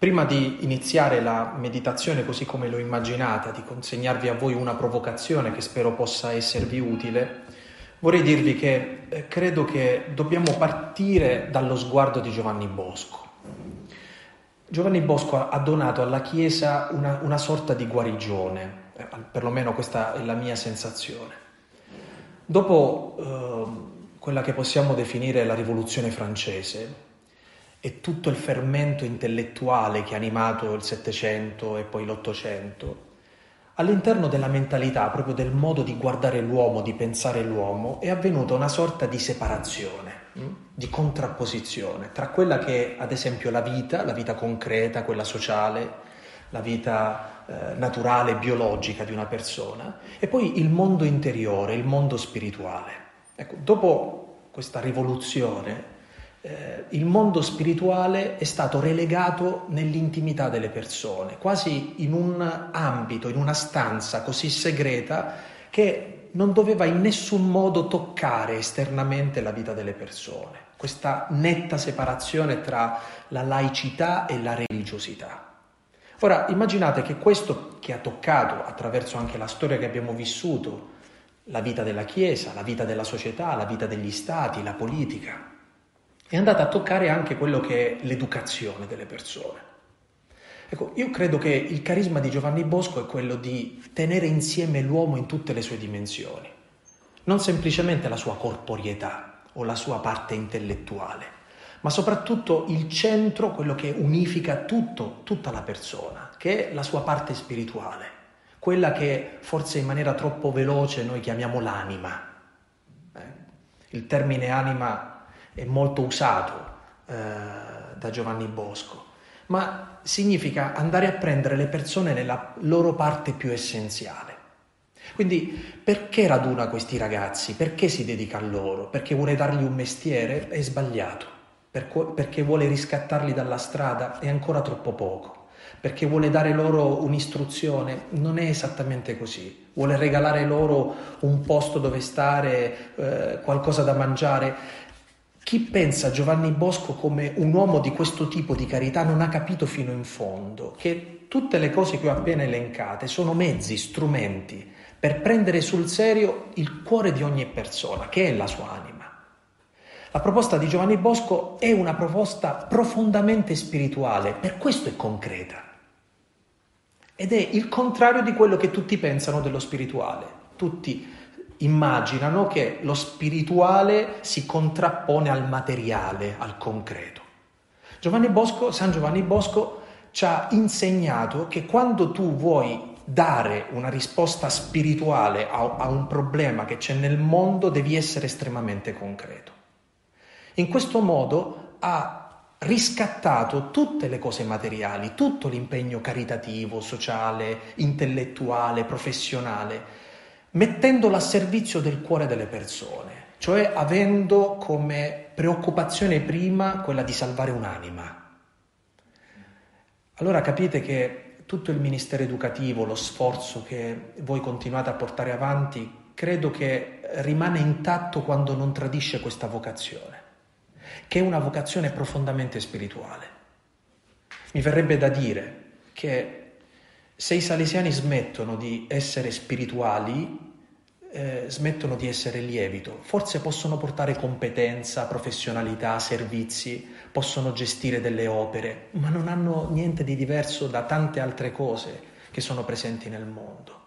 Prima di iniziare la meditazione così come l'ho immaginata, di consegnarvi a voi una provocazione che spero possa esservi utile, vorrei dirvi che eh, credo che dobbiamo partire dallo sguardo di Giovanni Bosco. Giovanni Bosco ha donato alla Chiesa una, una sorta di guarigione, eh, perlomeno questa è la mia sensazione. Dopo eh, quella che possiamo definire la rivoluzione francese, e tutto il fermento intellettuale che ha animato il Settecento e poi l'Ottocento, all'interno della mentalità, proprio del modo di guardare l'uomo, di pensare l'uomo, è avvenuta una sorta di separazione, hm, di contrapposizione tra quella che è ad esempio la vita, la vita concreta, quella sociale, la vita eh, naturale, biologica di una persona, e poi il mondo interiore, il mondo spirituale. Ecco, dopo questa rivoluzione, eh, il mondo spirituale è stato relegato nell'intimità delle persone, quasi in un ambito, in una stanza così segreta che non doveva in nessun modo toccare esternamente la vita delle persone. Questa netta separazione tra la laicità e la religiosità. Ora immaginate che questo che ha toccato attraverso anche la storia che abbiamo vissuto, la vita della Chiesa, la vita della società, la vita degli stati, la politica, è andata a toccare anche quello che è l'educazione delle persone. Ecco, io credo che il carisma di Giovanni Bosco è quello di tenere insieme l'uomo in tutte le sue dimensioni, non semplicemente la sua corporietà o la sua parte intellettuale, ma soprattutto il centro, quello che unifica tutto, tutta la persona, che è la sua parte spirituale, quella che forse in maniera troppo veloce noi chiamiamo l'anima. Eh? Il termine anima è molto usato eh, da Giovanni Bosco, ma significa andare a prendere le persone nella loro parte più essenziale. Quindi perché raduna questi ragazzi? Perché si dedica a loro? Perché vuole dargli un mestiere? È sbagliato. Perché vuole riscattarli dalla strada? È ancora troppo poco perché vuole dare loro un'istruzione, non è esattamente così. Vuole regalare loro un posto dove stare, eh, qualcosa da mangiare. Chi pensa Giovanni Bosco come un uomo di questo tipo di carità non ha capito fino in fondo che tutte le cose che ho appena elencate sono mezzi, strumenti per prendere sul serio il cuore di ogni persona, che è la sua anima. La proposta di Giovanni Bosco è una proposta profondamente spirituale, per questo è concreta. Ed è il contrario di quello che tutti pensano dello spirituale. Tutti immaginano che lo spirituale si contrappone al materiale, al concreto. Giovanni Bosco, San Giovanni Bosco ci ha insegnato che quando tu vuoi dare una risposta spirituale a, a un problema che c'è nel mondo devi essere estremamente concreto. In questo modo ha riscattato tutte le cose materiali, tutto l'impegno caritativo, sociale, intellettuale, professionale mettendolo a servizio del cuore delle persone, cioè avendo come preoccupazione prima quella di salvare un'anima. Allora capite che tutto il ministero educativo, lo sforzo che voi continuate a portare avanti, credo che rimane intatto quando non tradisce questa vocazione, che è una vocazione profondamente spirituale. Mi verrebbe da dire che se i salesiani smettono di essere spirituali, eh, smettono di essere lievito, forse possono portare competenza, professionalità, servizi, possono gestire delle opere, ma non hanno niente di diverso da tante altre cose che sono presenti nel mondo.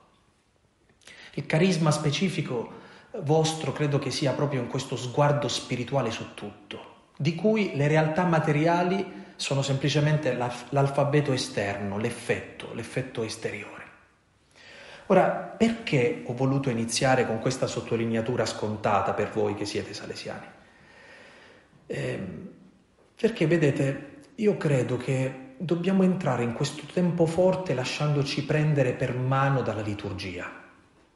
Il carisma specifico vostro credo che sia proprio in questo sguardo spirituale su tutto, di cui le realtà materiali sono semplicemente l'alfabeto esterno, l'effetto, l'effetto esteriore. Ora, perché ho voluto iniziare con questa sottolineatura scontata per voi che siete salesiani? Eh, perché vedete, io credo che dobbiamo entrare in questo tempo forte lasciandoci prendere per mano dalla liturgia.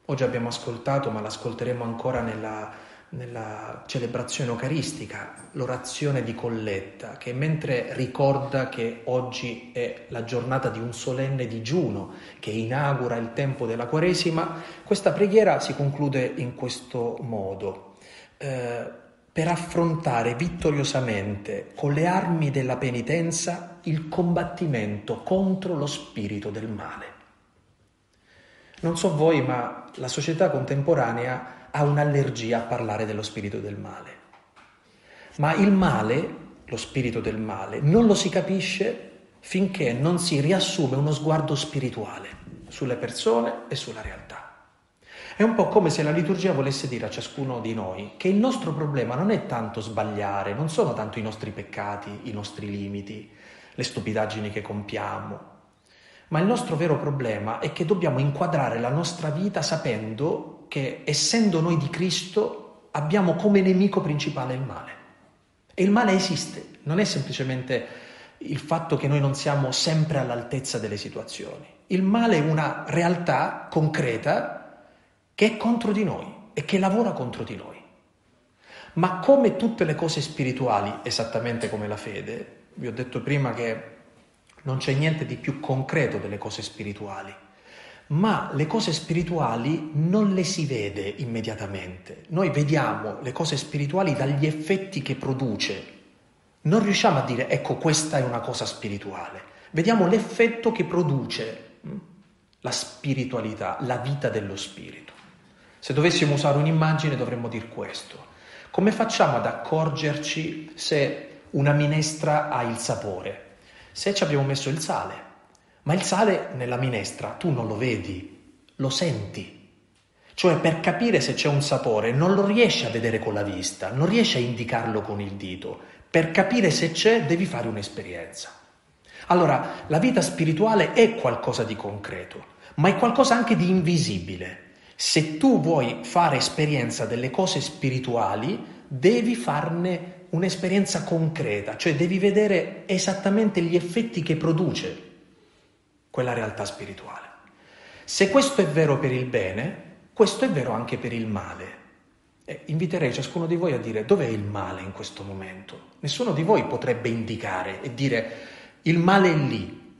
Oggi abbiamo ascoltato, ma l'ascolteremo ancora nella nella celebrazione eucaristica, l'orazione di colletta, che mentre ricorda che oggi è la giornata di un solenne digiuno che inaugura il tempo della Quaresima, questa preghiera si conclude in questo modo. Eh, per affrontare vittoriosamente con le armi della penitenza il combattimento contro lo spirito del male. Non so voi, ma la società contemporanea ha un'allergia a parlare dello spirito del male. Ma il male, lo spirito del male, non lo si capisce finché non si riassume uno sguardo spirituale sulle persone e sulla realtà. È un po' come se la liturgia volesse dire a ciascuno di noi che il nostro problema non è tanto sbagliare, non sono tanto i nostri peccati, i nostri limiti, le stupidaggini che compiamo, ma il nostro vero problema è che dobbiamo inquadrare la nostra vita sapendo che, essendo noi di Cristo, abbiamo come nemico principale il male. E il male esiste, non è semplicemente il fatto che noi non siamo sempre all'altezza delle situazioni. Il male è una realtà concreta che è contro di noi e che lavora contro di noi. Ma come tutte le cose spirituali, esattamente come la fede, vi ho detto prima che non c'è niente di più concreto delle cose spirituali, ma le cose spirituali non le si vede immediatamente. Noi vediamo le cose spirituali dagli effetti che produce. Non riusciamo a dire ecco questa è una cosa spirituale. Vediamo l'effetto che produce hm, la spiritualità, la vita dello spirito. Se dovessimo usare un'immagine dovremmo dire questo. Come facciamo ad accorgerci se una minestra ha il sapore? se ci abbiamo messo il sale, ma il sale nella minestra tu non lo vedi, lo senti. Cioè per capire se c'è un sapore non lo riesci a vedere con la vista, non riesci a indicarlo con il dito. Per capire se c'è devi fare un'esperienza. Allora, la vita spirituale è qualcosa di concreto, ma è qualcosa anche di invisibile. Se tu vuoi fare esperienza delle cose spirituali, devi farne un'esperienza concreta, cioè devi vedere esattamente gli effetti che produce quella realtà spirituale. Se questo è vero per il bene, questo è vero anche per il male. E inviterei ciascuno di voi a dire dov'è il male in questo momento. Nessuno di voi potrebbe indicare e dire il male è lì,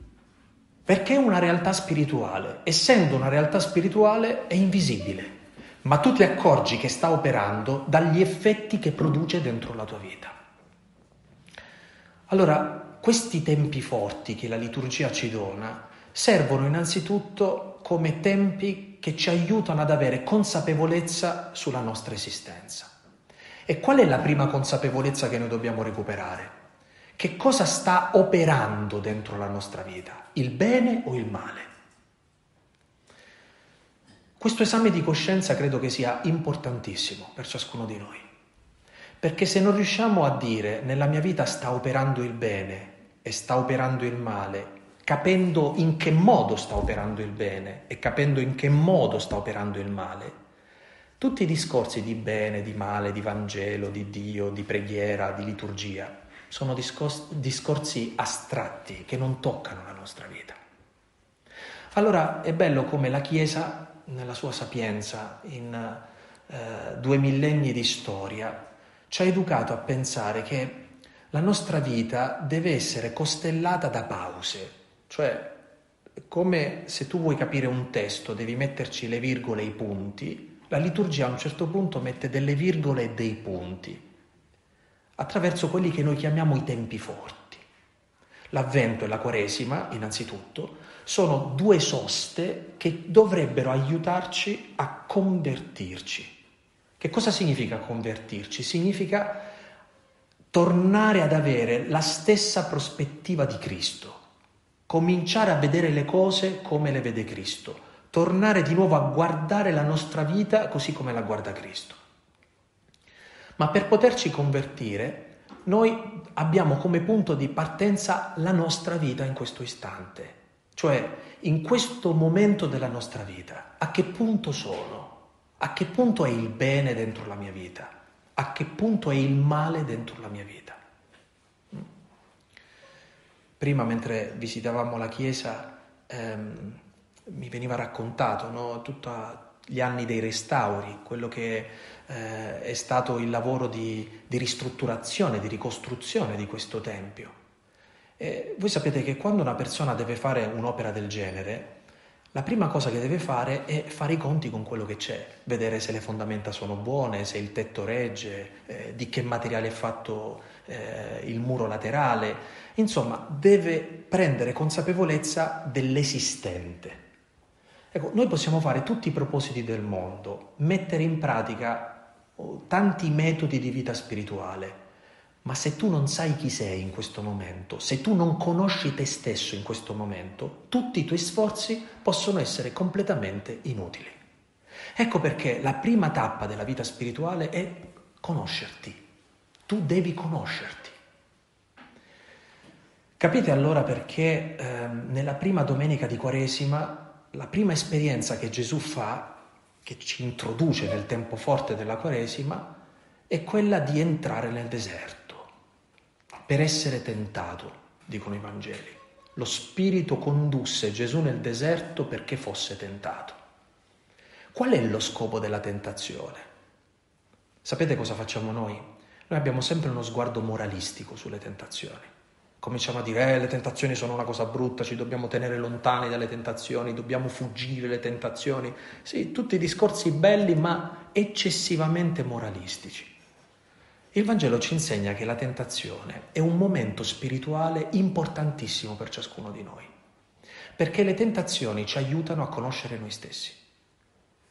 perché è una realtà spirituale. Essendo una realtà spirituale è invisibile ma tu ti accorgi che sta operando dagli effetti che produce dentro la tua vita. Allora, questi tempi forti che la liturgia ci dona servono innanzitutto come tempi che ci aiutano ad avere consapevolezza sulla nostra esistenza. E qual è la prima consapevolezza che noi dobbiamo recuperare? Che cosa sta operando dentro la nostra vita? Il bene o il male? Questo esame di coscienza credo che sia importantissimo per ciascuno di noi, perché se non riusciamo a dire nella mia vita sta operando il bene e sta operando il male, capendo in che modo sta operando il bene e capendo in che modo sta operando il male, tutti i discorsi di bene, di male, di Vangelo, di Dio, di preghiera, di liturgia, sono discorsi, astratti che non toccano la nostra vita. Allora è bello come la Chiesa nella sua sapienza, in eh, due millenni di storia, ci ha educato a pensare che la nostra vita deve essere costellata da pause, cioè come se tu vuoi capire un testo devi metterci le virgole e i punti, la liturgia a un certo punto mette delle virgole e dei punti attraverso quelli che noi chiamiamo i tempi forti. L'avvento e la quaresima, innanzitutto, sono due soste che dovrebbero aiutarci a convertirci. Che cosa significa convertirci? Significa tornare ad avere la stessa prospettiva di Cristo, cominciare a vedere le cose come le vede Cristo, tornare di nuovo a guardare la nostra vita così come la guarda Cristo. Ma per poterci convertire, noi abbiamo come punto di partenza la nostra vita in questo istante. Cioè, in questo momento della nostra vita, a che punto sono? A che punto è il bene dentro la mia vita? A che punto è il male dentro la mia vita? Prima, mentre visitavamo la chiesa, ehm, mi veniva raccontato no? tutti gli anni dei restauri, quello che eh, è stato il lavoro di, di ristrutturazione, di ricostruzione di questo tempio. E voi sapete che quando una persona deve fare un'opera del genere, la prima cosa che deve fare è fare i conti con quello che c'è, vedere se le fondamenta sono buone, se il tetto regge, eh, di che materiale è fatto eh, il muro laterale, insomma deve prendere consapevolezza dell'esistente. Ecco, noi possiamo fare tutti i propositi del mondo, mettere in pratica oh, tanti metodi di vita spirituale, ma se tu non sai chi sei in questo momento, se tu non conosci te stesso in questo momento, tutti i tuoi sforzi possono essere completamente inutili. Ecco perché la prima tappa della vita spirituale è conoscerti. Tu devi conoscerti. Capite allora perché eh, nella prima domenica di Quaresima, la prima esperienza che Gesù fa, che ci introduce nel tempo forte della Quaresima, è quella di entrare nel deserto per essere tentato, dicono i Vangeli. Lo Spirito condusse Gesù nel deserto perché fosse tentato. Qual è lo scopo della tentazione? Sapete cosa facciamo noi? Noi abbiamo sempre uno sguardo moralistico sulle tentazioni. Cominciamo a dire, eh, le tentazioni sono una cosa brutta, ci dobbiamo tenere lontani dalle tentazioni, dobbiamo fuggire le tentazioni. Sì, tutti discorsi belli ma eccessivamente moralistici. Il Vangelo ci insegna che la tentazione è un momento spirituale importantissimo per ciascuno di noi, perché le tentazioni ci aiutano a conoscere noi stessi.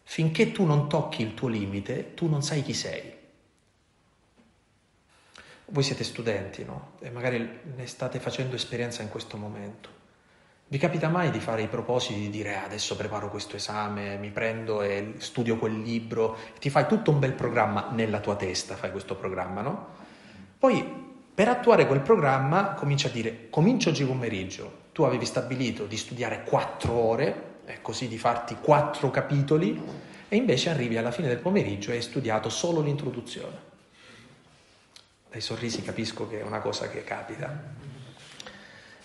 Finché tu non tocchi il tuo limite, tu non sai chi sei. Voi siete studenti, no? E magari ne state facendo esperienza in questo momento. Vi capita mai di fare i propositi di dire ah, adesso preparo questo esame, mi prendo e studio quel libro, ti fai tutto un bel programma nella tua testa, fai questo programma, no? Poi per attuare quel programma comincia a dire comincio oggi pomeriggio, tu avevi stabilito di studiare quattro ore e così di farti quattro capitoli e invece arrivi alla fine del pomeriggio e hai studiato solo l'introduzione. Dai sorrisi capisco che è una cosa che capita.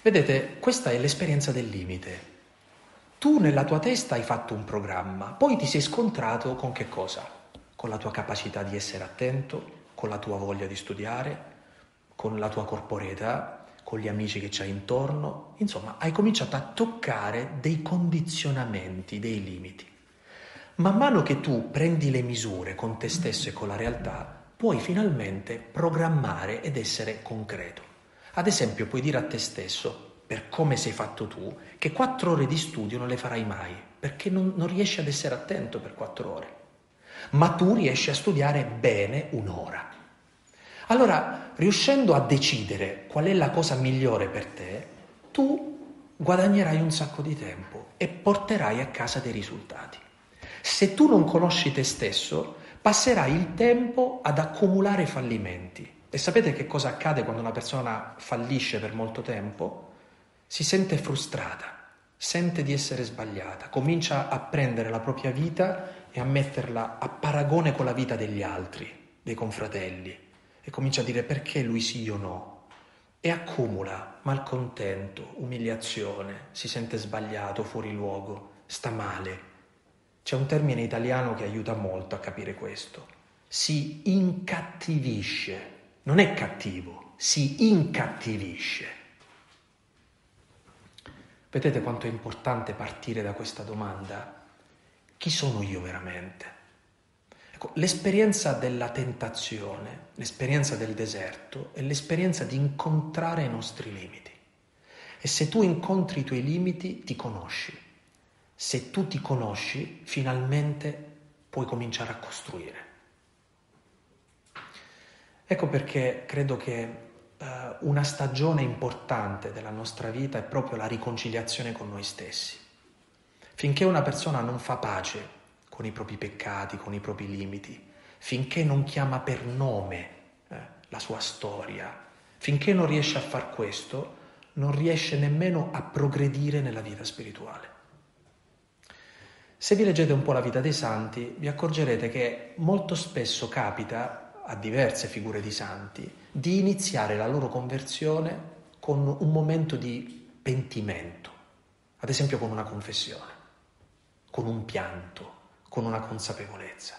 Vedete, questa è l'esperienza del limite. Tu nella tua testa hai fatto un programma, poi ti sei scontrato con che cosa? Con la tua capacità di essere attento, con la tua voglia di studiare, con la tua corporeità, con gli amici che c'hai intorno. Insomma, hai cominciato a toccare dei condizionamenti, dei limiti. Man mano che tu prendi le misure con te stesso e con la realtà, puoi finalmente programmare ed essere concreto. Ad esempio, puoi dire a te stesso, per come sei fatto tu, che quattro ore di studio non le farai mai, perché non, non riesci ad essere attento per quattro ore. Ma tu riesci a studiare bene un'ora. Allora, riuscendo a decidere qual è la cosa migliore per te, tu guadagnerai un sacco di tempo e porterai a casa dei risultati. Se tu non conosci te stesso, passerai il tempo ad accumulare fallimenti e sapete che cosa accade quando una persona fallisce per molto tempo? Si sente frustrata, sente di essere sbagliata, comincia a prendere la propria vita e a metterla a paragone con la vita degli altri, dei confratelli, e comincia a dire perché lui sì io no. E accumula malcontento, umiliazione, si sente sbagliato, fuori luogo, sta male. C'è un termine italiano che aiuta molto a capire questo. Si incattivisce non è cattivo, si incattivisce. Vedete quanto è importante partire da questa domanda? Chi sono io veramente? Ecco, l'esperienza della tentazione, l'esperienza del deserto è l'esperienza di incontrare i nostri limiti. E se tu incontri i tuoi limiti, ti conosci. Se tu ti conosci, finalmente puoi cominciare a costruire. Ecco perché credo che uh, una stagione importante della nostra vita è proprio la riconciliazione con noi stessi. Finché una persona non fa pace con i propri peccati, con i propri limiti, finché non chiama per nome eh, la sua storia, finché non riesce a far questo, non riesce nemmeno a progredire nella vita spirituale. Se vi leggete un po' la vita dei santi, vi accorgerete che molto spesso capita a diverse figure di santi di iniziare la loro conversione con un momento di pentimento, ad esempio con una confessione, con un pianto, con una consapevolezza.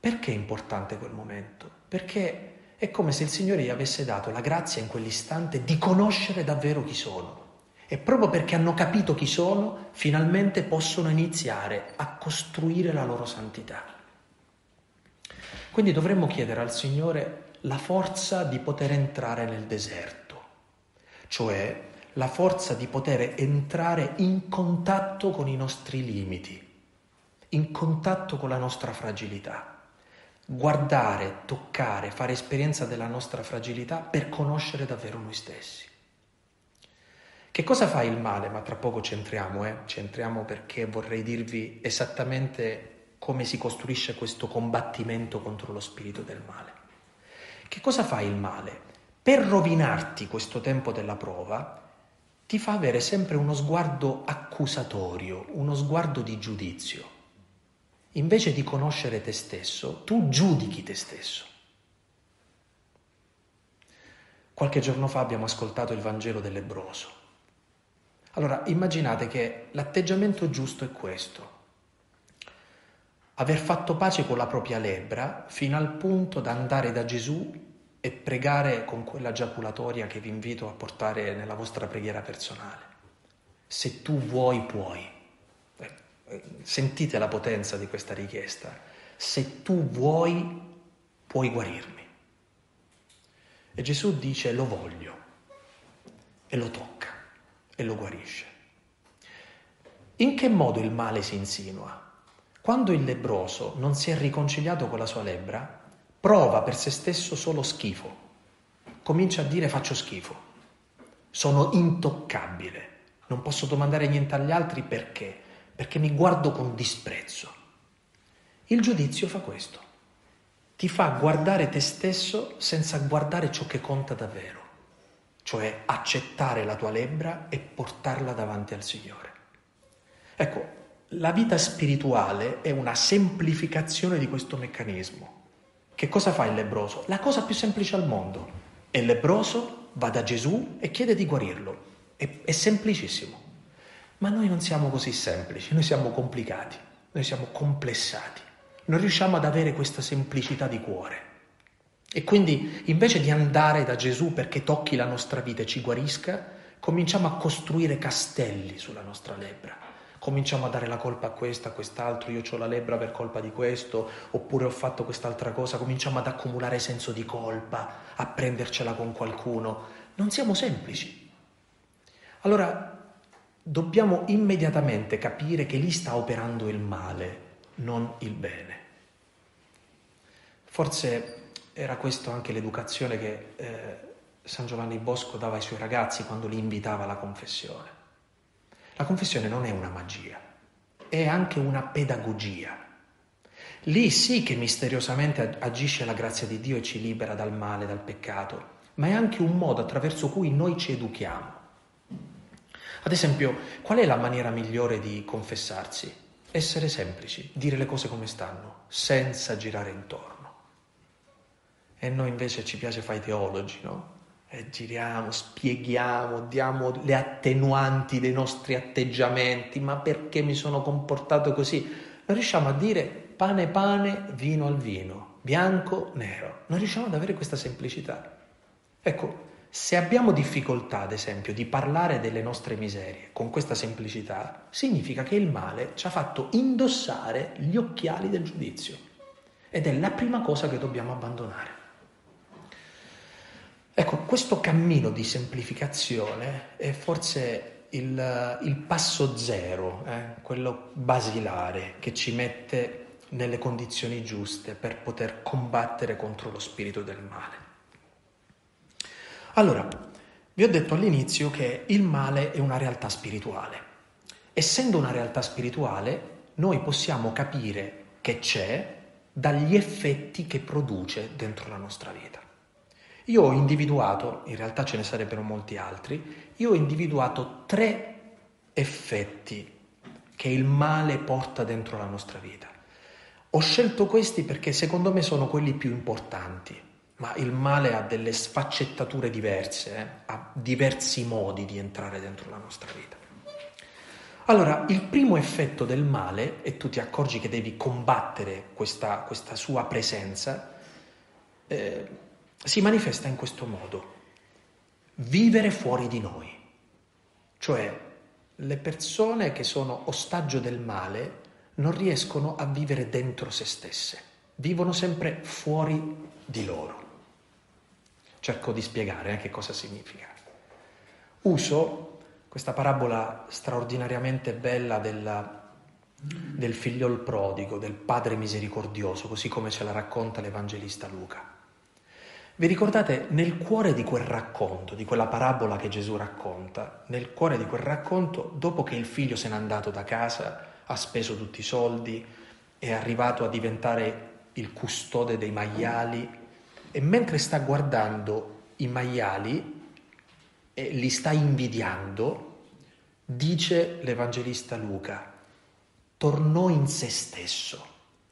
Perché è importante quel momento? Perché è come se il Signore gli avesse dato la grazia in quell'istante di conoscere davvero chi sono E proprio perché hanno capito chi sono, finalmente possono iniziare a costruire la loro santità. Quindi dovremmo chiedere al Signore la forza di poter entrare nel deserto, cioè la forza di poter entrare in contatto con i nostri limiti, in contatto con la nostra fragilità. Guardare, toccare, fare esperienza della nostra fragilità per conoscere davvero noi stessi. Che cosa fa il male? Ma tra poco centriamo, eh? Centriamo perché vorrei dirvi esattamente come si costruisce questo combattimento contro lo spirito del male. Che cosa fa il male? Per rovinarti questo tempo della prova, ti fa avere sempre uno sguardo accusatorio, uno sguardo di giudizio. Invece di conoscere te stesso, tu giudichi te stesso. Qualche giorno fa abbiamo ascoltato il Vangelo del lebroso. Allora immaginate che l'atteggiamento giusto è questo. Aver fatto pace con la propria lebbra fino al punto da andare da Gesù e pregare con quella giaculatoria che vi invito a portare nella vostra preghiera personale. Se tu vuoi, puoi. Eh, sentite la potenza di questa richiesta. Se tu vuoi, puoi guarirmi. E Gesù dice lo voglio e lo tocca e lo guarisce. In che modo il male si insinua? Quando il lebroso non si è riconciliato con la sua lebbra, prova per se stesso solo schifo. Comincia a dire faccio schifo, sono intoccabile, non posso domandare niente agli altri perché? Perché mi guardo con disprezzo. Il giudizio fa questo, ti fa guardare te stesso senza guardare ciò che conta davvero cioè accettare la tua lebbra e portarla davanti al Signore. Ecco, la vita spirituale è una semplificazione di questo meccanismo. Che cosa fa il lebroso? La cosa più semplice al mondo. E il lebroso va da Gesù e chiede di guarirlo. È, è semplicissimo. Ma noi non siamo così semplici, noi siamo complicati, noi siamo complessati. Non riusciamo ad avere questa semplicità di cuore. E quindi invece di andare da Gesù perché tocchi la nostra vita e ci guarisca, cominciamo a costruire castelli sulla nostra lebbra. Cominciamo a dare la colpa a questo, a quest'altro, io ho la lebbra per colpa di questo, oppure ho fatto quest'altra cosa, cominciamo ad accumulare senso di colpa, a prendercela con qualcuno. Non siamo semplici. Allora dobbiamo immediatamente capire che lì sta operando il male, non il bene. Forse era questa anche l'educazione che eh, San Giovanni Bosco dava ai suoi ragazzi quando li invitava alla confessione. La confessione non è una magia, è anche una pedagogia. Lì sì che misteriosamente agisce la grazia di Dio e ci libera dal male, dal peccato, ma è anche un modo attraverso cui noi ci educhiamo. Ad esempio, qual è la maniera migliore di confessarsi? Essere semplici, dire le cose come stanno, senza girare intorno. E noi invece ci piace fare i teologi, no? E giriamo, spieghiamo, diamo le attenuanti dei nostri atteggiamenti, ma perché mi sono comportato così? Non riusciamo a dire pane pane, vino al vino, bianco nero. Non riusciamo ad avere questa semplicità. Ecco, se abbiamo difficoltà, ad esempio, di parlare delle nostre miserie con questa semplicità, significa che il male ci ha fatto indossare gli occhiali del giudizio. Ed è la prima cosa che dobbiamo abbandonare. Ecco, questo cammino di semplificazione è forse il, il passo zero, eh, quello basilare che ci mette nelle condizioni giuste per poter combattere contro lo spirito del male. Allora, vi ho detto all'inizio che il male è una realtà spirituale. Essendo una realtà spirituale, noi possiamo capire che c'è dagli effetti che produce dentro la nostra vita. Io ho individuato, in realtà ce ne sarebbero molti altri, io ho individuato tre effetti che il male porta dentro la nostra vita. Ho scelto questi perché secondo me sono quelli più importanti, ma il male ha delle sfaccettature diverse, eh? ha diversi modi di entrare dentro la nostra vita. Allora, il primo effetto del male, e tu ti accorgi che devi combattere questa, questa sua presenza, eh, si manifesta in questo modo. Vivere fuori di noi. Cioè, le persone che sono ostaggio del male non riescono a vivere dentro se stesse, vivono sempre fuori di loro. Cerco di spiegare eh, che cosa significa. Uso questa parabola straordinariamente bella della, del figliol prodigo, del padre misericordioso, così come ce la racconta l'Evangelista Luca. Vi ricordate nel cuore di quel racconto, di quella parabola che Gesù racconta, nel cuore di quel racconto, dopo che il figlio se n'è andato da casa, ha speso tutti i soldi, è arrivato a diventare il custode dei maiali e mentre sta guardando i maiali e li sta invidiando, dice l'Evangelista Luca, tornò in se stesso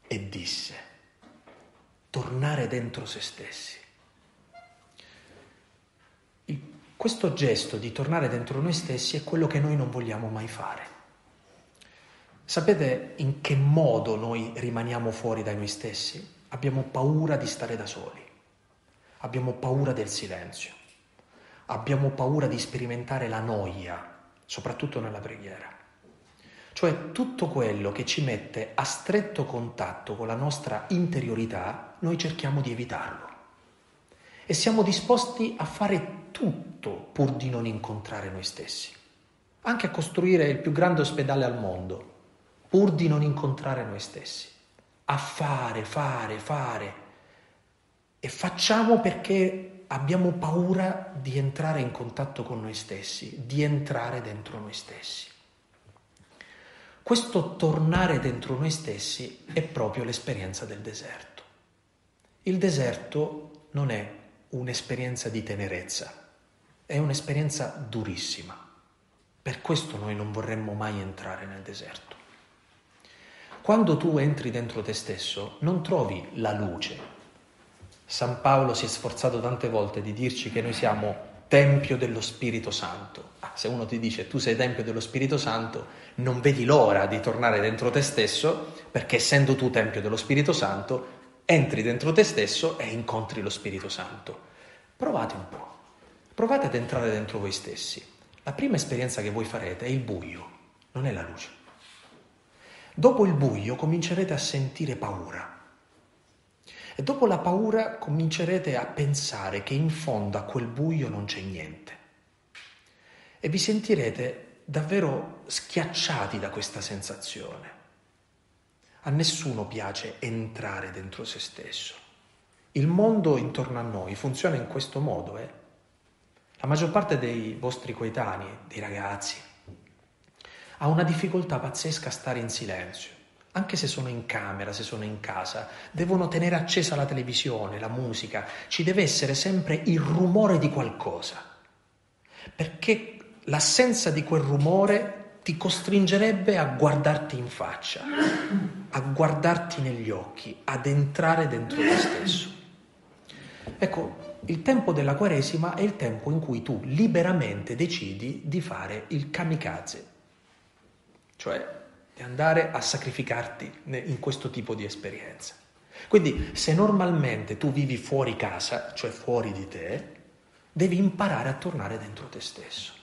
e disse, tornare dentro se stessi. Questo gesto di tornare dentro noi stessi è quello che noi non vogliamo mai fare. Sapete in che modo noi rimaniamo fuori da noi stessi? Abbiamo paura di stare da soli, abbiamo paura del silenzio, abbiamo paura di sperimentare la noia, soprattutto nella preghiera. Cioè tutto quello che ci mette a stretto contatto con la nostra interiorità, noi cerchiamo di evitarlo e siamo disposti a fare tutto pur di non incontrare noi stessi, anche a costruire il più grande ospedale al mondo, pur di non incontrare noi stessi, a fare, fare, fare. E facciamo perché abbiamo paura di entrare in contatto con noi stessi, di entrare dentro noi stessi. Questo tornare dentro noi stessi è proprio l'esperienza del deserto. Il deserto non è un'esperienza di tenerezza, è un'esperienza durissima. Per questo noi non vorremmo mai entrare nel deserto. Quando tu entri dentro te stesso non trovi la luce. San Paolo si è sforzato tante volte di dirci che noi siamo tempio dello Spirito Santo. Ah, se uno ti dice tu sei tempio dello Spirito Santo, non vedi l'ora di tornare dentro te stesso, perché essendo tu tempio dello Spirito Santo, entri dentro te stesso e incontri lo Spirito Santo. Provate un po', provate ad entrare dentro voi stessi. La prima esperienza che voi farete è il buio, non è la luce. Dopo il buio comincerete a sentire paura. E dopo la paura comincerete a pensare che in fondo a quel buio non c'è niente. E vi sentirete davvero schiacciati da questa sensazione. A nessuno piace entrare dentro se stesso. Il mondo intorno a noi funziona in questo modo. Eh? La maggior parte dei vostri coetanei, dei ragazzi, ha una difficoltà pazzesca a stare in silenzio. Anche se sono in camera, se sono in casa, devono tenere accesa la televisione, la musica, ci deve essere sempre il rumore di qualcosa. Perché l'assenza di quel rumore ti costringerebbe a guardarti in faccia, a guardarti negli occhi, ad entrare dentro te stesso. Ecco, il tempo della Quaresima è il tempo in cui tu liberamente decidi di fare il kamikaze, cioè di andare a sacrificarti in questo tipo di esperienza. Quindi se normalmente tu vivi fuori casa, cioè fuori di te, devi imparare a tornare dentro te stesso.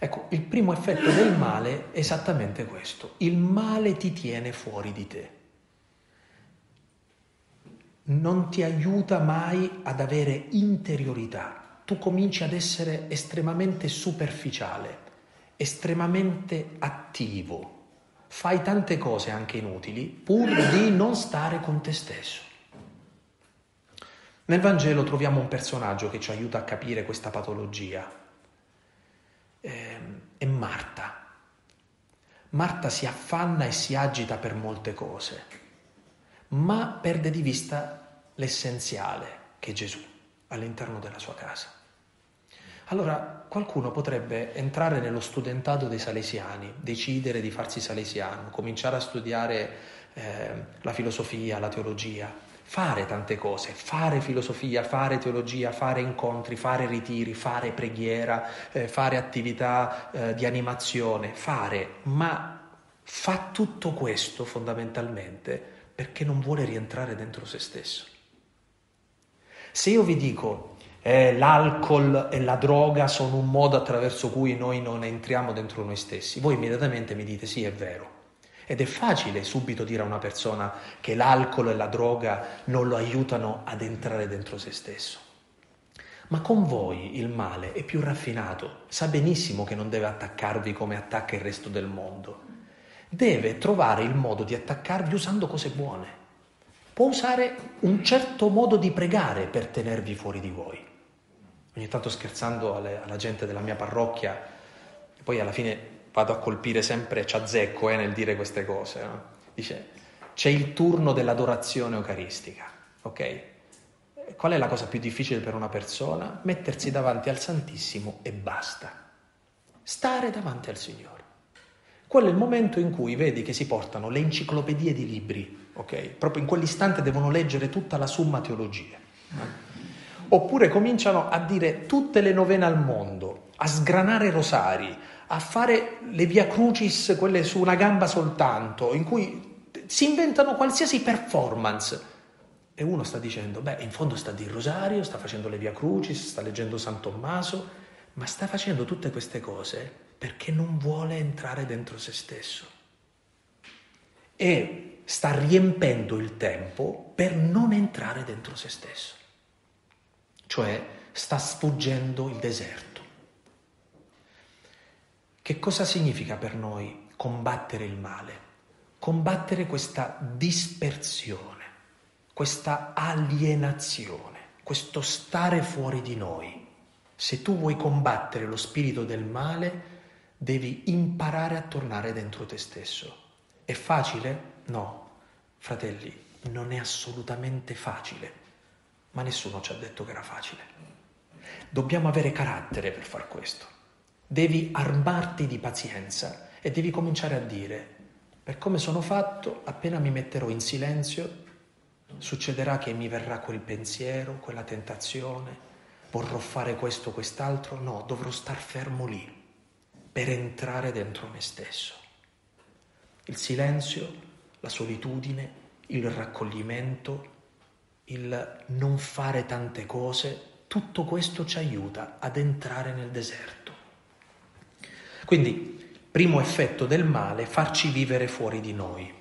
Ecco, il primo effetto del male è esattamente questo. Il male ti tiene fuori di te. Non ti aiuta mai ad avere interiorità. Tu cominci ad essere estremamente superficiale, estremamente attivo. Fai tante cose anche inutili pur di non stare con te stesso. Nel Vangelo troviamo un personaggio che ci aiuta a capire questa patologia eh, è Marta. Marta si affanna e si agita per molte cose, ma perde di vista l'essenziale che è Gesù all'interno della sua casa. Allora qualcuno potrebbe entrare nello studentato dei salesiani, decidere di farsi salesiano, cominciare a studiare eh, la filosofia, la teologia, fare tante cose, fare filosofia, fare teologia, fare incontri, fare ritiri, fare preghiera, eh, fare attività eh, di animazione, fare, ma fa tutto questo fondamentalmente perché non vuole rientrare dentro se stesso. Se io vi dico eh, l'alcol e la droga sono un modo attraverso cui noi non entriamo dentro noi stessi. Voi immediatamente mi dite sì, è vero. Ed è facile subito dire a una persona che l'alcol e la droga non lo aiutano ad entrare dentro se stesso. Ma con voi il male è più raffinato, sa benissimo che non deve attaccarvi come attacca il resto del mondo. Deve trovare il modo di attaccarvi usando cose buone. Può usare un certo modo di pregare per tenervi fuori di voi. Ogni tanto scherzando alle, alla gente della mia parrocchia, poi alla fine vado a colpire sempre, ci azzecco eh, nel dire queste cose. No? Dice, c'è il turno dell'adorazione eucaristica, ok? Qual è la cosa più difficile per una persona? Mettersi davanti al Santissimo e basta. Stare davanti al Signore. Quello è il momento in cui vedi che si portano le enciclopedie di libri, ok? Proprio in quell'istante devono leggere tutta la summa teologia. Oppure cominciano a dire tutte le novene al mondo, a sgranare rosari, a fare le via crucis, quelle su una gamba soltanto, in cui si inventano qualsiasi performance. E uno sta dicendo, beh, in fondo sta di rosario, sta facendo le via crucis, sta leggendo San Tommaso, ma sta facendo tutte queste cose perché non vuole entrare dentro se stesso. E sta riempendo il tempo per non entrare dentro se stesso. Cioè sta sfuggendo il deserto. Che cosa significa per noi combattere il male? Combattere questa dispersione, questa alienazione, questo stare fuori di noi. Se tu vuoi combattere lo spirito del male, devi imparare a tornare dentro te stesso. È facile? No, fratelli, non è assolutamente facile, ma nessuno ci ha detto che era facile. Dobbiamo avere carattere per far questo. Devi armarti di pazienza e devi cominciare a dire, per come sono fatto, appena mi metterò in silenzio, succederà che mi verrà quel pensiero, quella tentazione, vorrò fare questo quest'altro, no, dovrò star fermo lì per entrare dentro me stesso. Il silenzio, la solitudine, il raccoglimento, il non fare tante cose, tutto questo ci aiuta ad entrare nel deserto. Quindi, primo effetto del male, farci vivere fuori di noi.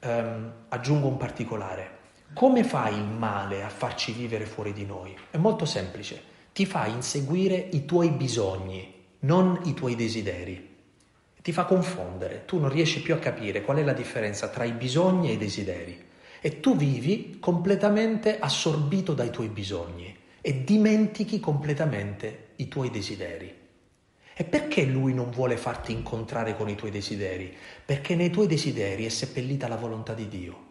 Um, aggiungo un particolare. Come fa il male a farci vivere fuori di noi? È molto semplice. Ti fa inseguire i tuoi bisogni, non i tuoi desideri. Ti fa confondere. Tu non riesci più a capire qual è la differenza tra i bisogni e i desideri. E tu vivi completamente assorbito dai tuoi bisogni e dimentichi completamente i tuoi desideri. E perché lui non vuole farti incontrare con i tuoi desideri? Perché nei tuoi desideri è seppellita la volontà di Dio.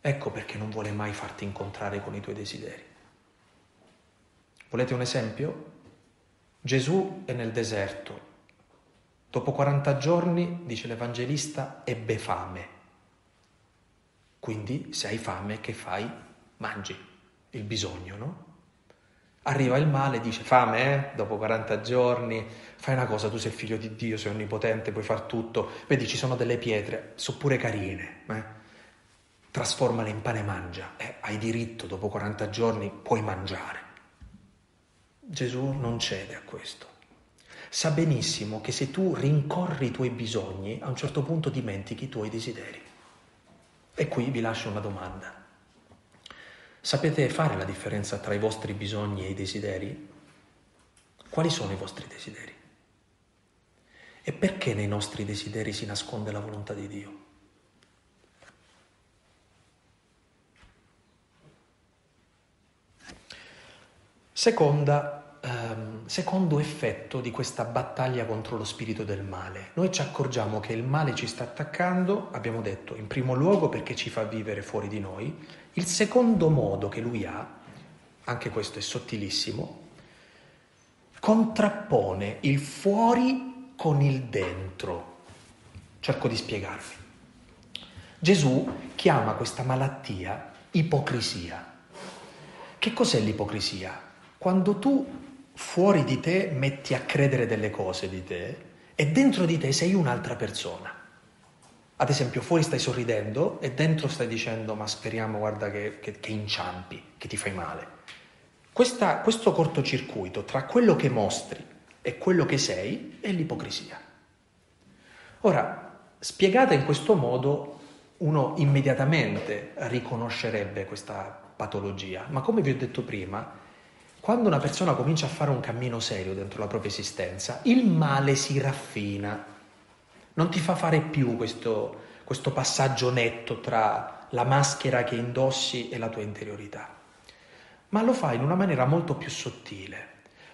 Ecco perché non vuole mai farti incontrare con i tuoi desideri. Volete un esempio? Gesù è nel deserto. Dopo 40 giorni, dice l'Evangelista, ebbe fame. Quindi se hai fame, che fai? Mangi il bisogno, no? Arriva il male, dice fame, eh? dopo 40 giorni, fai una cosa, tu sei figlio di Dio, sei onnipotente, puoi far tutto. Vedi, ci sono delle pietre, sono pure carine. Eh? Trasformale in pane e mangia. Eh, hai diritto, dopo 40 giorni puoi mangiare. Gesù non cede a questo. Sa benissimo che se tu rincorri i tuoi bisogni, a un certo punto dimentichi i tuoi desideri. E qui vi lascio una domanda. Sapete fare la differenza tra i vostri bisogni e i desideri? Quali sono i vostri desideri? E perché nei nostri desideri si nasconde la volontà di Dio? Seconda, ehm, secondo effetto di questa battaglia contro lo spirito del male. Noi ci accorgiamo che il male ci sta attaccando, abbiamo detto, in primo luogo perché ci fa vivere fuori di noi il secondo modo che lui ha, anche questo è sottilissimo, contrappone il fuori con il dentro. Cerco di spiegarvi. Gesù chiama questa malattia ipocrisia. Che cos'è l'ipocrisia? Quando tu fuori di te metti a credere delle cose di te e dentro di te sei un'altra persona. Ad esempio, fuori stai sorridendo e dentro stai dicendo ma speriamo, guarda, che, che, che inciampi, che ti fai male. Questa, questo cortocircuito tra quello che mostri e quello che sei è l'ipocrisia. Ora, spiegata in questo modo, uno immediatamente riconoscerebbe questa patologia, ma come vi ho detto prima, quando una persona comincia a fare un cammino serio dentro la propria esistenza, il male si raffina, non ti fa fare più questo, questo passaggio netto tra la maschera che indossi e la tua interiorità ma lo fa in una maniera molto più sottile,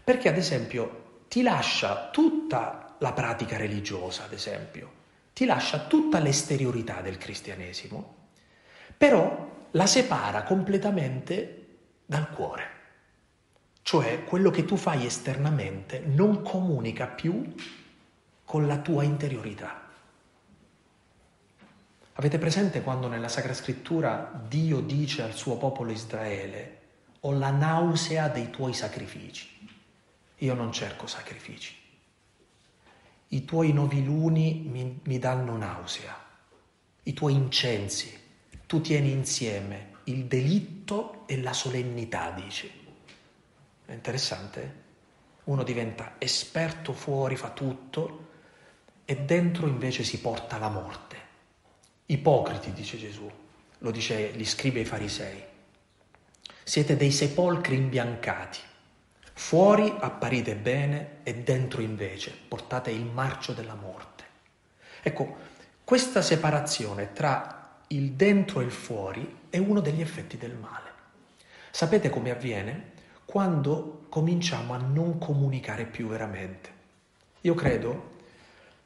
perché ad esempio ti lascia tutta la pratica religiosa, ad esempio, ti lascia tutta l'esteriorità del cristianesimo, però la separa completamente dal cuore. Cioè quello che tu fai esternamente non comunica più con la tua interiorità. Avete presente quando nella Sacra Scrittura Dio dice al suo popolo Israele ho la nausea dei tuoi sacrifici. Io non cerco sacrifici. I tuoi noviluni mi, mi danno nausea, i tuoi incensi. Tu tieni insieme il delitto e la solennità, dici. È interessante? Uno diventa esperto fuori, fa tutto, e dentro invece si porta la morte. Ipocriti, dice Gesù, lo dice gli scribi e i farisei. Siete dei sepolcri imbiancati. Fuori apparite bene e dentro invece portate il marcio della morte. Ecco, questa separazione tra il dentro e il fuori è uno degli effetti del male. Sapete come avviene? Quando cominciamo a non comunicare più veramente. Io credo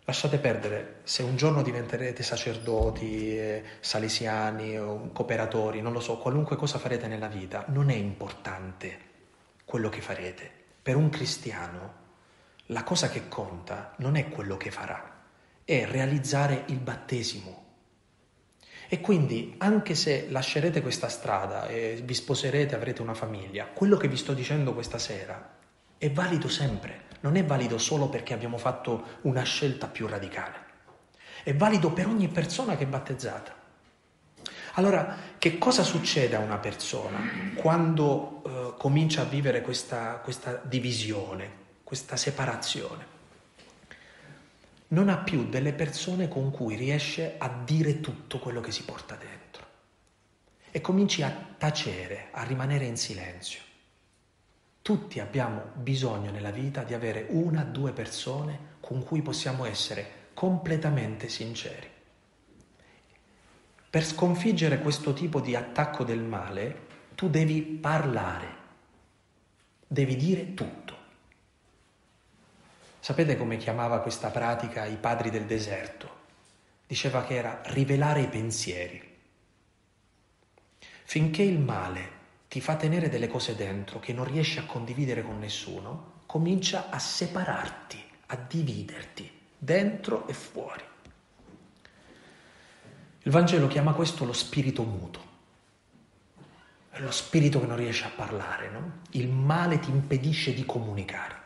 Lasciate perdere, se un giorno diventerete sacerdoti, eh, salesiani o cooperatori, non lo so, qualunque cosa farete nella vita, non è importante quello che farete. Per un cristiano la cosa che conta non è quello che farà, è realizzare il battesimo. E quindi, anche se lascerete questa strada e vi sposerete, avrete una famiglia, quello che vi sto dicendo questa sera è valido sempre non è valido solo perché abbiamo fatto una scelta più radicale, è valido per ogni persona che è battezzata. Allora, che cosa succede a una persona quando eh, comincia a vivere questa, questa divisione, questa separazione? Non ha più delle persone con cui riesce a dire tutto quello che si porta dentro e cominci a tacere, a rimanere in silenzio. Tutti abbiamo bisogno nella vita di avere una, due persone con cui possiamo essere completamente sinceri. Per sconfiggere questo tipo di attacco del male, tu devi parlare, devi dire tutto. Sapete come chiamava questa pratica i padri del deserto? Diceva che era rivelare i pensieri. Finché il male ti fa tenere delle cose dentro che non riesci a condividere con nessuno, comincia a separarti, a dividerti dentro e fuori. Il Vangelo chiama questo lo spirito muto. È lo spirito che non riesce a parlare, no? Il male ti impedisce di comunicare.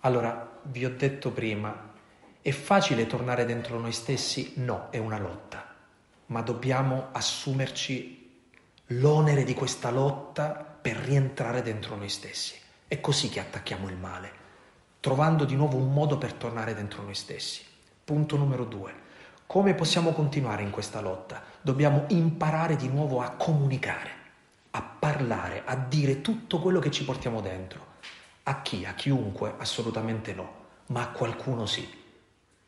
Allora, vi ho detto prima, è facile tornare dentro noi stessi? No, è una lotta, ma dobbiamo assumerci l'onere di questa lotta per rientrare dentro noi stessi. È così che attacchiamo il male, trovando di nuovo un modo per tornare dentro noi stessi. Punto numero due. Come possiamo continuare in questa lotta? Dobbiamo imparare di nuovo a comunicare, a parlare, a dire tutto quello che ci portiamo dentro. A chi? A chiunque? Assolutamente no, ma a qualcuno sì.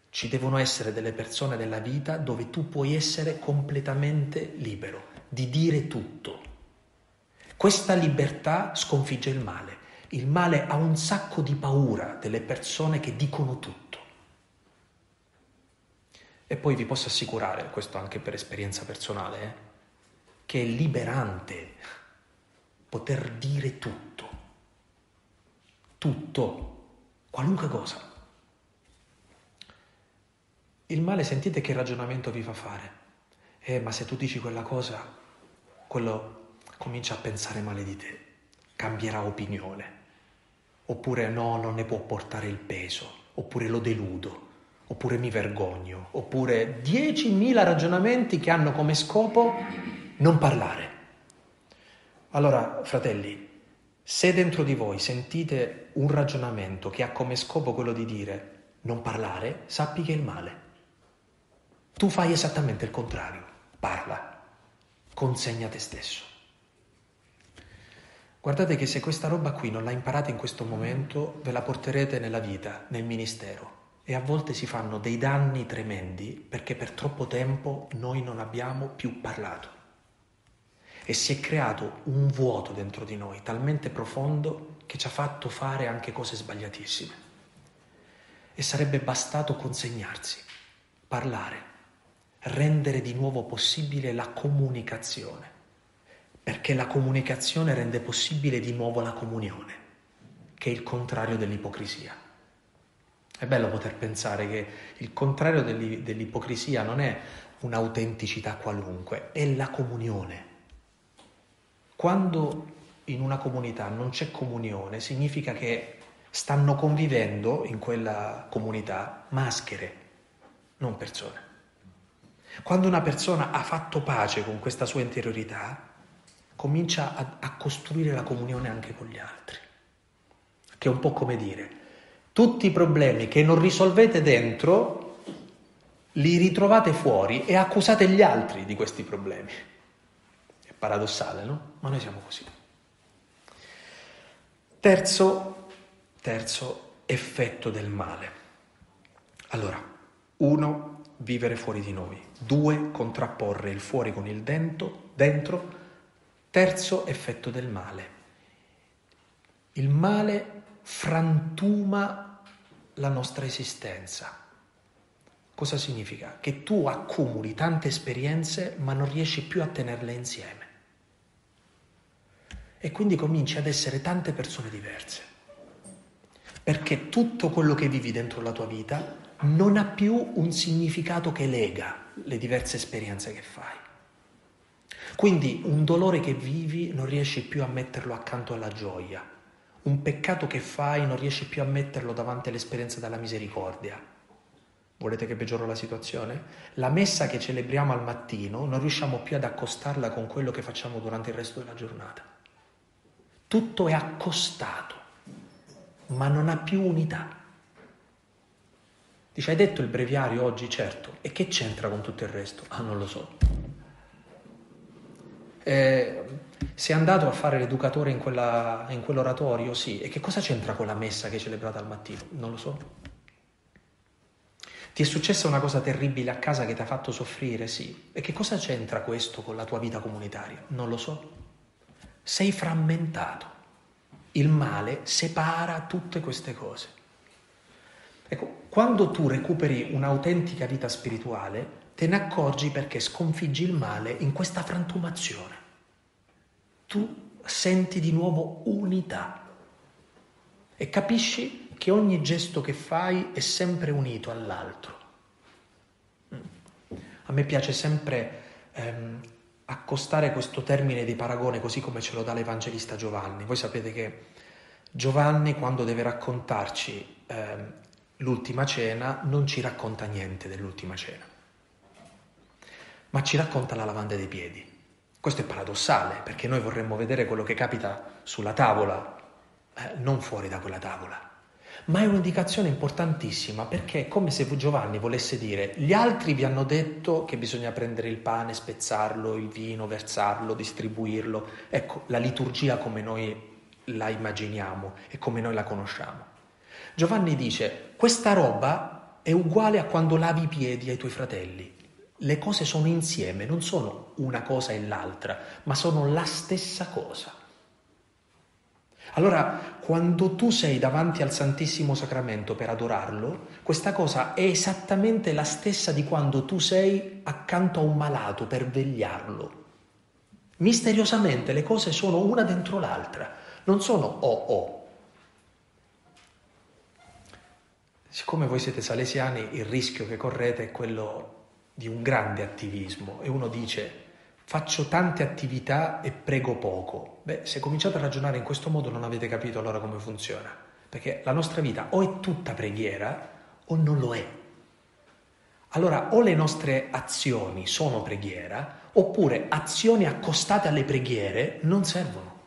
Ci devono essere delle persone della vita dove tu puoi essere completamente libero di dire tutto. Questa libertà sconfigge il male. Il male ha un sacco di paura delle persone che dicono tutto. E poi vi posso assicurare, questo anche per esperienza personale, eh, che è liberante poter dire tutto. Tutto, qualunque cosa. Il male sentite che ragionamento vi fa fare? Eh, ma se tu dici quella cosa, quello comincia a pensare male di te, cambierà opinione, oppure no, non ne può portare il peso, oppure lo deludo, oppure mi vergogno, oppure 10.000 ragionamenti che hanno come scopo non parlare. Allora, fratelli, se dentro di voi sentite un ragionamento che ha come scopo quello di dire non parlare, sappi che è il male. Tu fai esattamente il contrario, parla, consegna te stesso. Guardate che se questa roba qui non la imparate in questo momento, ve la porterete nella vita, nel ministero. E a volte si fanno dei danni tremendi perché per troppo tempo noi non abbiamo più parlato. E si è creato un vuoto dentro di noi talmente profondo che ci ha fatto fare anche cose sbagliatissime. E sarebbe bastato consegnarsi, parlare, rendere di nuovo possibile la comunicazione, perché la comunicazione rende possibile di nuovo la comunione, che è il contrario dell'ipocrisia. È bello poter pensare che il contrario dell'ipocrisia non è un'autenticità qualunque, è la comunione. Quando in una comunità non c'è comunione, significa che stanno convivendo in quella comunità maschere, non persone. Quando una persona ha fatto pace con questa sua interiorità, comincia a, a costruire la comunione anche con gli altri, che è un po' come dire, tutti i problemi che non risolvete dentro li ritrovate fuori e accusate gli altri di questi problemi. È paradossale, no? Ma noi siamo così. Terzo, terzo effetto del male. Allora, uno, vivere fuori di noi. Due, contrapporre il fuori con il dentro. dentro. Terzo effetto del male. Il male frantuma la nostra esistenza. Cosa significa? Che tu accumuli tante esperienze ma non riesci più a tenerle insieme. E quindi cominci ad essere tante persone diverse. Perché tutto quello che vivi dentro la tua vita non ha più un significato che lega le diverse esperienze che fai. Quindi un dolore che vivi non riesci più a metterlo accanto alla gioia, un peccato che fai non riesci più a metterlo davanti all'esperienza della misericordia. Volete che peggioro la situazione? La messa che celebriamo al mattino non riusciamo più ad accostarla con quello che facciamo durante il resto della giornata. Tutto è accostato, ma non ha più unità. Dice, hai detto il breviario oggi? Certo. E che c'entra con tutto il resto? Ah, non lo so. Eh, sei andato a fare l'educatore in, quella, in quell'oratorio? Sì. E che cosa c'entra con la messa che hai celebrato al mattino? Non lo so. Ti è successa una cosa terribile a casa che ti ha fatto soffrire? Sì. E che cosa c'entra questo con la tua vita comunitaria? Non lo so. Sei frammentato. Il male separa tutte queste cose. Ecco, quando tu recuperi un'autentica vita spirituale, te ne accorgi perché sconfiggi il male in questa frantumazione tu senti di nuovo unità e capisci che ogni gesto che fai è sempre unito all'altro. A me piace sempre ehm, accostare questo termine di paragone così come ce lo dà l'Evangelista Giovanni. Voi sapete che Giovanni quando deve raccontarci ehm, l'ultima cena non ci racconta niente dell'ultima cena, ma ci racconta la lavanda dei piedi. Questo è paradossale perché noi vorremmo vedere quello che capita sulla tavola, eh, non fuori da quella tavola. Ma è un'indicazione importantissima perché è come se Giovanni volesse dire gli altri vi hanno detto che bisogna prendere il pane, spezzarlo, il vino, versarlo, distribuirlo. Ecco, la liturgia come noi la immaginiamo e come noi la conosciamo. Giovanni dice questa roba è uguale a quando lavi i piedi ai tuoi fratelli le cose sono insieme, non sono una cosa e l'altra, ma sono la stessa cosa. Allora, quando tu sei davanti al Santissimo Sacramento per adorarlo, questa cosa è esattamente la stessa di quando tu sei accanto a un malato per vegliarlo. Misteriosamente le cose sono una dentro l'altra, non sono o o. Siccome voi siete salesiani, il rischio che correte è quello di un grande attivismo e uno dice faccio tante attività e prego poco. Beh, se cominciate a ragionare in questo modo non avete capito allora come funziona, perché la nostra vita o è tutta preghiera o non lo è. Allora o le nostre azioni sono preghiera oppure azioni accostate alle preghiere non servono.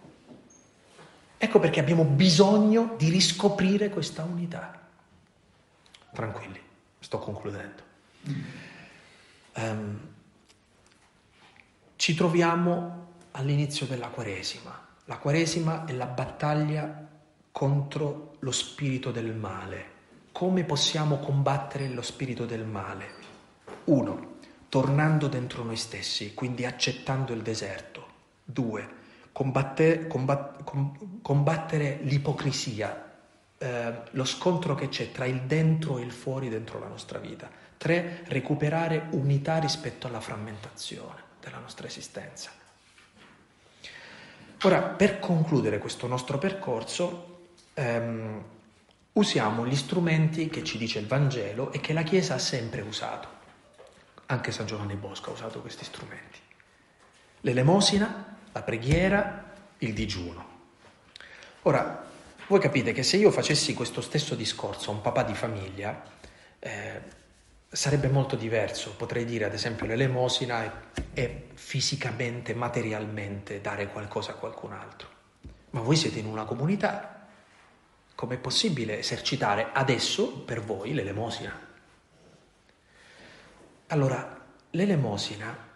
Ecco perché abbiamo bisogno di riscoprire questa unità. Tranquilli, sto concludendo. Um, ci troviamo all'inizio della Quaresima. La Quaresima è la battaglia contro lo spirito del male. Come possiamo combattere lo spirito del male? Uno, tornando dentro noi stessi, quindi accettando il deserto. Due, combattere, combat, combattere l'ipocrisia, eh, lo scontro che c'è tra il dentro e il fuori dentro la nostra vita. Tre, recuperare unità rispetto alla frammentazione della nostra esistenza. Ora, per concludere questo nostro percorso, ehm, usiamo gli strumenti che ci dice il Vangelo e che la Chiesa ha sempre usato. Anche San Giovanni Bosco ha usato questi strumenti. L'elemosina, la preghiera, il digiuno. Ora, voi capite che se io facessi questo stesso discorso a un papà di famiglia, eh, sarebbe molto diverso. Potrei dire, ad esempio, l'elemosina è, è fisicamente, materialmente dare qualcosa a qualcun altro. Ma voi siete in una comunità. Com'è possibile esercitare adesso per voi l'elemosina? Allora, l'elemosina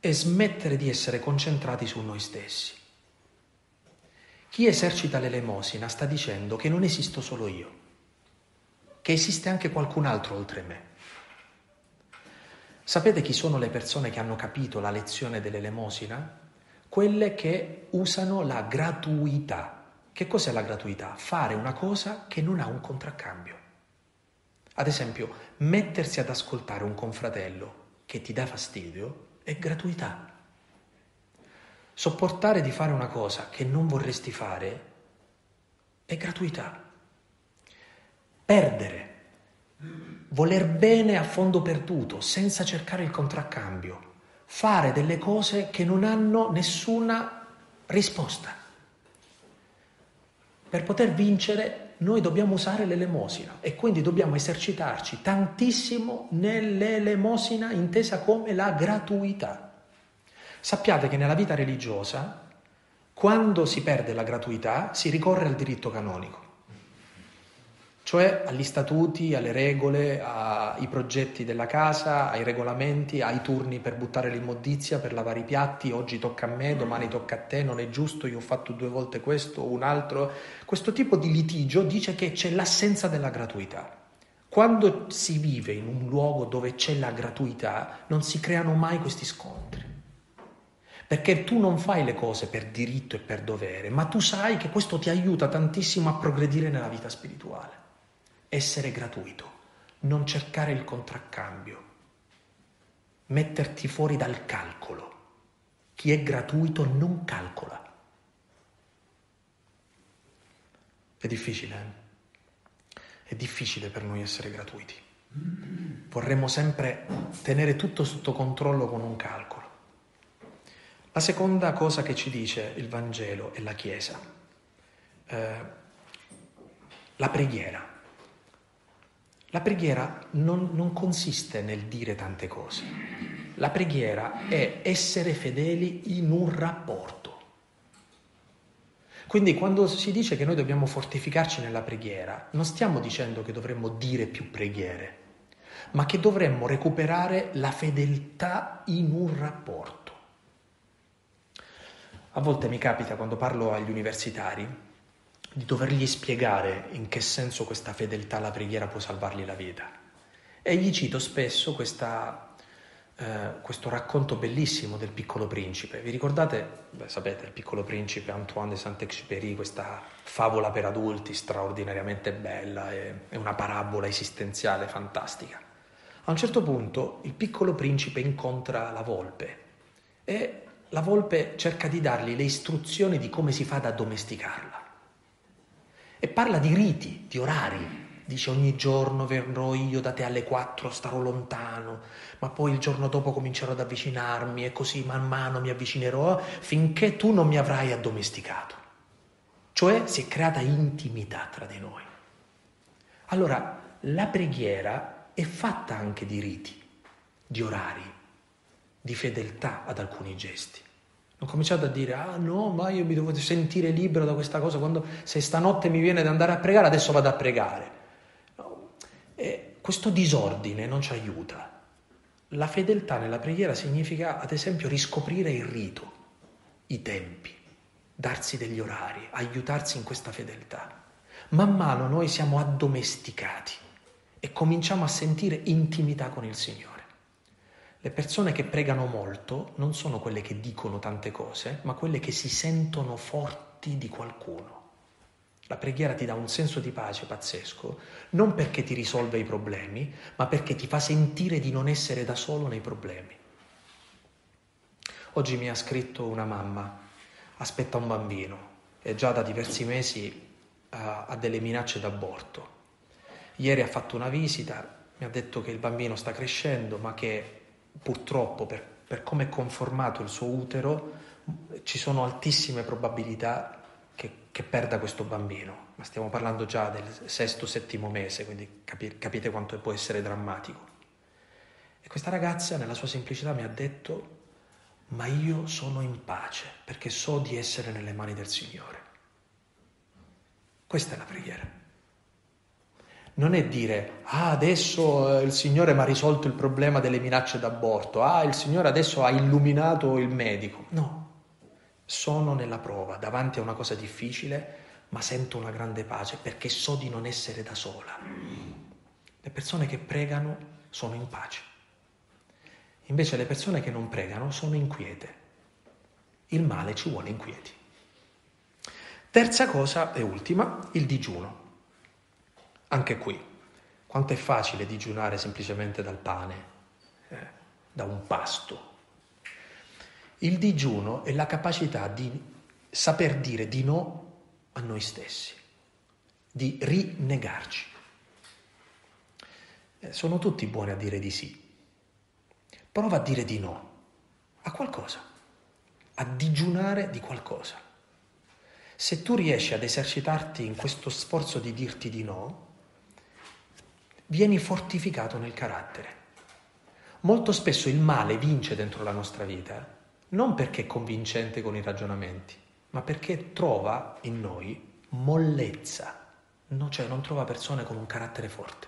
è smettere di essere concentrati su noi stessi. Chi esercita l'elemosina sta dicendo che non esisto solo io, che esiste anche qualcun altro oltre me. Sapete chi sono le persone che hanno capito la lezione dell'elemosina? Quelle che usano la gratuità. Che cos'è la gratuità? Fare una cosa che non ha un contraccambio. Ad esempio, mettersi ad ascoltare un confratello che ti dà fastidio è gratuità. Sopportare di fare una cosa che non vorresti fare è gratuità. Perdere, voler bene a fondo perduto, senza cercare il contraccambio, fare delle cose che non hanno nessuna risposta. Per poter vincere noi dobbiamo usare l'elemosina e quindi dobbiamo esercitarci tantissimo nell'elemosina intesa come la gratuità. Sappiate che nella vita religiosa, quando si perde la gratuità, si ricorre al diritto canonico cioè agli statuti, alle regole, ai progetti della casa, ai regolamenti, ai turni per buttare l'immondizia, per lavare i piatti, oggi tocca a me, domani tocca a te, non è giusto, io ho fatto due volte questo, un altro. Questo tipo di litigio dice che c'è l'assenza della gratuità. Quando si vive in un luogo dove c'è la gratuità, non si creano mai questi scontri. Perché tu non fai le cose per diritto e per dovere, ma tu sai che questo ti aiuta tantissimo a progredire nella vita spirituale essere gratuito, non cercare il contraccambio, metterti fuori dal calcolo. Chi è gratuito non calcola. È difficile, eh? È difficile per noi essere gratuiti. Vorremmo sempre tenere tutto sotto controllo con un calcolo. La seconda cosa che ci dice il Vangelo e la Chiesa, eh, la preghiera. La preghiera non, non, consiste nel dire tante cose. La preghiera è essere fedeli in un rapporto. Quindi quando si dice che noi dobbiamo fortificarci nella preghiera, non stiamo dicendo che dovremmo dire più preghiere, ma che dovremmo recuperare la fedeltà in un rapporto. A volte mi capita quando parlo agli universitari di dovergli spiegare in che senso questa fedeltà alla preghiera può salvargli la vita. E gli cito spesso questa, eh, questo racconto bellissimo del piccolo principe. Vi ricordate, beh, sapete, il piccolo principe Antoine de Saint-Exupéry, questa favola per adulti straordinariamente bella, è, è una parabola esistenziale fantastica. A un certo punto il piccolo principe incontra la volpe e la volpe cerca di dargli le istruzioni di come si fa ad addomesticarla. E parla di riti, di orari. Dice ogni giorno verrò io da te alle quattro, starò lontano, ma poi il giorno dopo comincerò ad avvicinarmi e così man mano mi avvicinerò finché tu non mi avrai addomesticato. Cioè si è creata intimità tra di noi. Allora, la preghiera è fatta anche di riti, di orari. Di fedeltà ad alcuni gesti. Non cominciate a dire, ah no, ma io mi devo sentire libero da questa cosa, quando se stanotte mi viene di andare a pregare, adesso vado a pregare. No. Questo disordine non ci aiuta. La fedeltà nella preghiera significa, ad esempio, riscoprire il rito, i tempi, darsi degli orari, aiutarsi in questa fedeltà. Man mano noi siamo addomesticati e cominciamo a sentire intimità con il Signore. Le persone che pregano molto non sono quelle che dicono tante cose, ma quelle che si sentono forti di qualcuno. La preghiera ti dà un senso di pace pazzesco, non perché ti risolve i problemi, ma perché ti fa sentire di non essere da solo nei problemi. Oggi mi ha scritto una mamma, aspetta un bambino e già da diversi mesi ha, ha delle minacce d'aborto. Ieri ha fatto una visita, mi ha detto che il bambino sta crescendo, ma che purtroppo per, per come è conformato il suo utero ci sono altissime probabilità che, che, perda questo bambino, ma stiamo parlando già del sesto, settimo mese, quindi capi, capite quanto può essere drammatico. E questa ragazza nella sua semplicità mi ha detto, ma io sono in pace perché so di essere nelle mani del Signore. Questa è la preghiera non è dire, ah, adesso eh, il Signore mi ha risolto il problema delle minacce d'aborto, ah, il Signore adesso ha illuminato il medico. No, sono nella prova, davanti a una cosa difficile, ma sento una grande pace perché so di non essere da sola. Le persone che pregano sono in pace. Invece le persone che non pregano sono inquiete. Il male ci vuole inquieti. Terza cosa e ultima, il digiuno. Anche qui, quanto è facile digiunare semplicemente dal pane, eh, da un pasto. Il digiuno è la capacità di saper dire di no a noi stessi, di rinnegarci. Eh, sono tutti buoni a dire di sì. Prova a dire di no a qualcosa, a digiunare di qualcosa. Se tu riesci ad esercitarti in questo sforzo di dirti di no, vieni fortificato nel carattere. Molto spesso il male vince dentro la nostra vita, non perché è convincente con i ragionamenti, ma perché trova in noi mollezza, no, cioè non trova persone con un carattere forte.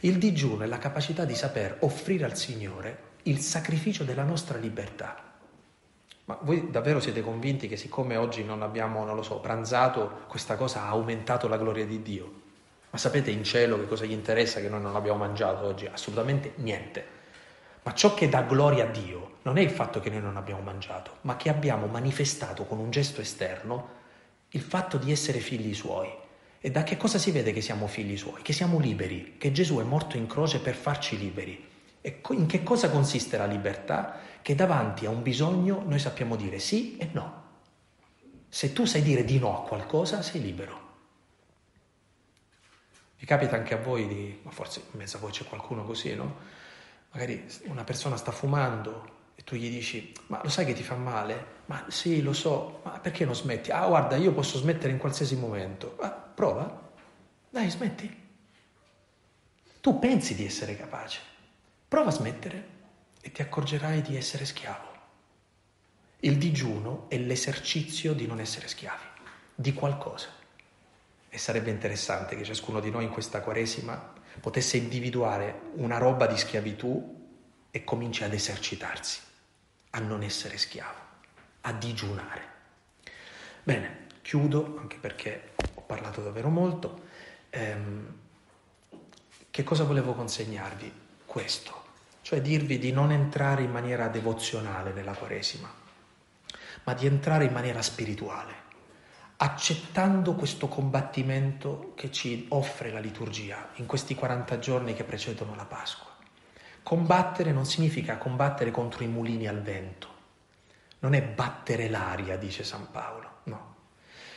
Il digiuno è la capacità di saper offrire al Signore il sacrificio della nostra libertà. Ma voi davvero siete convinti che siccome oggi non abbiamo, non lo so, pranzato, questa cosa ha aumentato la gloria di Dio? Ma sapete in cielo che cosa gli interessa che noi non abbiamo mangiato oggi? Assolutamente niente. Ma ciò che dà gloria a Dio non è il fatto che noi non abbiamo mangiato, ma che abbiamo manifestato con un gesto esterno il fatto di essere figli suoi. E da che cosa si vede che siamo figli suoi? Che siamo liberi, che Gesù è morto in croce per farci liberi. E in che cosa consiste la libertà? Che davanti a un bisogno noi sappiamo dire sì e no. Se tu sai dire di no a qualcosa, sei libero. Vi capita anche a voi di, ma forse in mezzo a voi c'è qualcuno così, no? Magari una persona sta fumando e tu gli dici, ma lo sai che ti fa male? Ma sì, lo so, ma perché non smetti? Ah, guarda, io posso smettere in qualsiasi momento. Ah, prova. Dai, smetti. Tu pensi di essere capace. Prova a smettere e ti accorgerai di essere schiavo. Il digiuno è l'esercizio di non essere schiavi, di qualcosa. E sarebbe interessante che ciascuno di noi in questa Quaresima potesse individuare una roba di schiavitù e cominci ad esercitarsi, a non essere schiavo, a digiunare. Bene, chiudo anche perché ho parlato davvero molto. Ehm, che cosa volevo consegnarvi? Questo, cioè dirvi di non entrare in maniera devozionale nella Quaresima, ma di entrare in maniera spirituale accettando questo combattimento che ci offre la liturgia in questi 40 giorni che precedono la Pasqua. Combattere non significa combattere contro i mulini al vento, non è battere l'aria, dice San Paolo, no.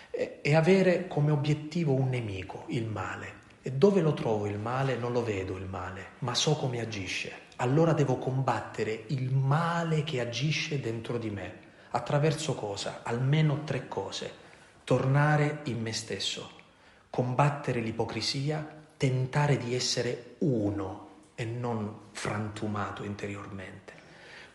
È, è avere come obiettivo un nemico, il male. E dove lo trovo il male? Non lo vedo il male, ma so come agisce. Allora devo combattere il male che agisce dentro di me. Attraverso cosa? Almeno tre cose tornare in me stesso, combattere l'ipocrisia, tentare di essere uno e non frantumato interiormente,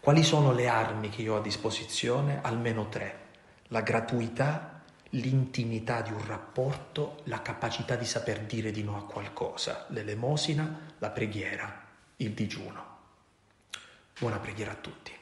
Quali sono le armi che io ho a disposizione? Almeno tre. La gratuità, l'intimità di un rapporto, la capacità di saper dire di no a qualcosa, l'elemosina, la preghiera, il digiuno. Buona preghiera a tutti.